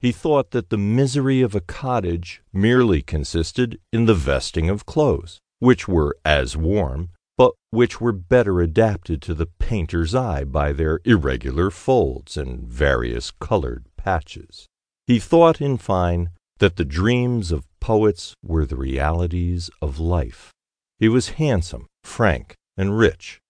He thought that the misery of a cottage merely consisted in the vesting of clothes, which were as warm, but which were better adapted to the painter's eye by their irregular folds and various colored patches. He thought, in fine, that the dreams of poets were the realities of life. He was handsome, frank, and rich.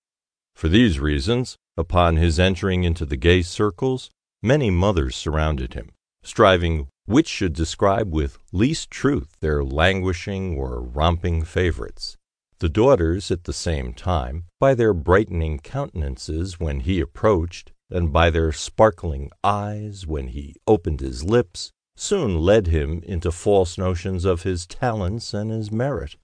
For these reasons, upon his entering into the gay circles, many mothers surrounded him, striving which should describe with least truth their languishing or romping favorites. The daughters, at the same time, by their brightening countenances when he approached, and by their sparkling eyes when he opened his lips, soon led him into false notions of his talents and his merit.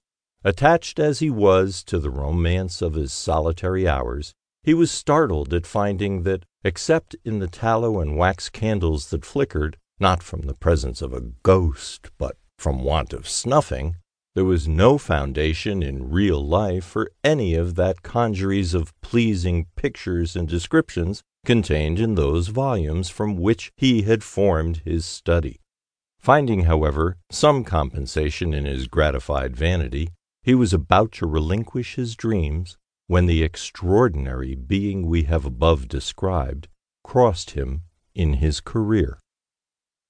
Attached as he was to the romance of his solitary hours, he was startled at finding that, except in the tallow and wax candles that flickered, not from the presence of a ghost, but from want of snuffing, there was no foundation in real life for any of that congeries of pleasing pictures and descriptions contained in those volumes from which he had formed his study. Finding, however, some compensation in his gratified vanity, he was about to relinquish his dreams when the extraordinary being we have above described crossed him in his career.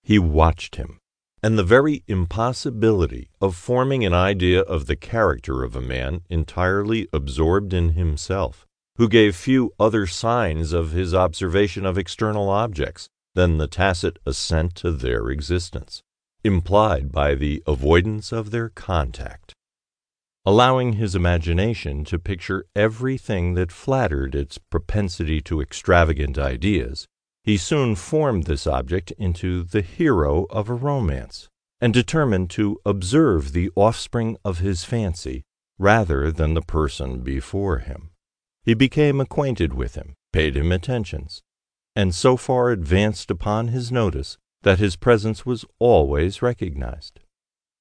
He watched him, and the very impossibility of forming an idea of the character of a man entirely absorbed in himself, who gave few other signs of his observation of external objects than the tacit assent to their existence, implied by the avoidance of their contact allowing his imagination to picture everything that flattered its propensity to extravagant ideas, he soon formed this object into the hero of a romance, and determined to observe the offspring of his fancy rather than the person before him. He became acquainted with him, paid him attentions, and so far advanced upon his notice that his presence was always recognized.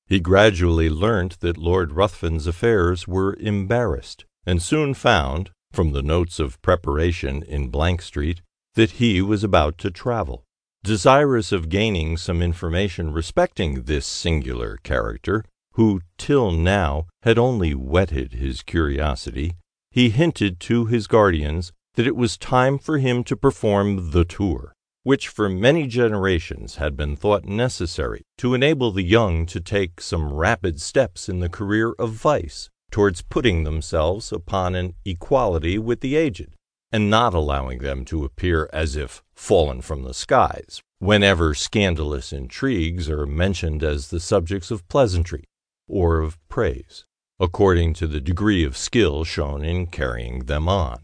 He gradually learnt that Lord Ruthven's affairs were embarrassed, and soon found, from the notes of preparation in Blank Street, that he was about to travel. Desirous of gaining some information respecting this singular character, who till now had only whetted his curiosity, he hinted to his guardians that it was time for him to perform the tour which for many generations had been thought necessary to enable the young to take some rapid steps in the career of vice towards putting themselves upon an equality with the aged, and not allowing them to appear as if fallen from the skies, whenever scandalous intrigues are mentioned as the subjects of pleasantry or of praise, according to the degree of skill shown in carrying them on.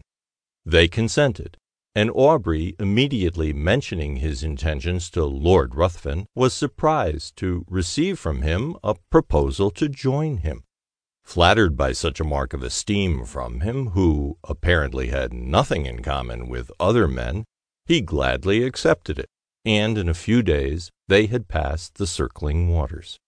They consented, and Aubrey, immediately mentioning his intentions to Lord Ruthven, was surprised to receive from him a proposal to join him. Flattered by such a mark of esteem from him, who apparently had nothing in common with other men, he gladly accepted it, and in a few days they had passed the circling waters.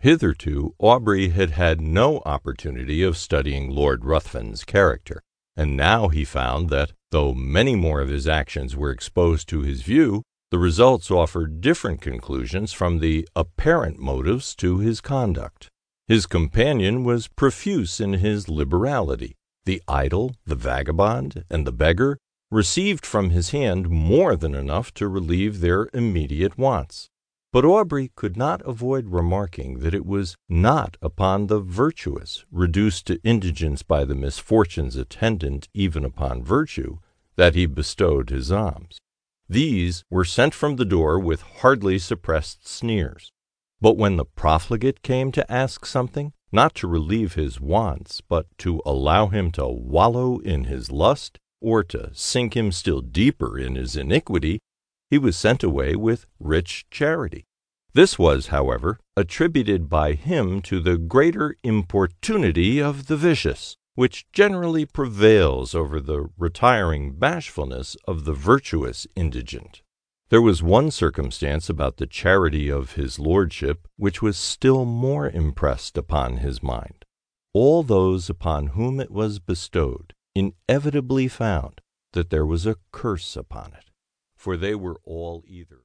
Hitherto Aubrey had had no opportunity of studying Lord Ruthven's character, and now he found that, though many more of his actions were exposed to his view, the results offered different conclusions from the apparent motives to his conduct. His companion was profuse in his liberality. The idle, the vagabond, and the beggar received from his hand more than enough to relieve their immediate wants. But Aubrey could not avoid remarking that it was not upon the virtuous, reduced to indigence by the misfortunes attendant even upon virtue, that he bestowed his alms. These were sent from the door with hardly suppressed sneers. But when the profligate came to ask something, not to relieve his wants, but to allow him to wallow in his lust, or to sink him still deeper in his iniquity, he was sent away with rich charity. This was, however, attributed by him to the greater importunity of the vicious, which generally prevails over the retiring bashfulness of the virtuous indigent. There was one circumstance about the charity of his lordship which was still more impressed upon his mind. All those upon whom it was bestowed inevitably found that there was a curse upon it for they were all either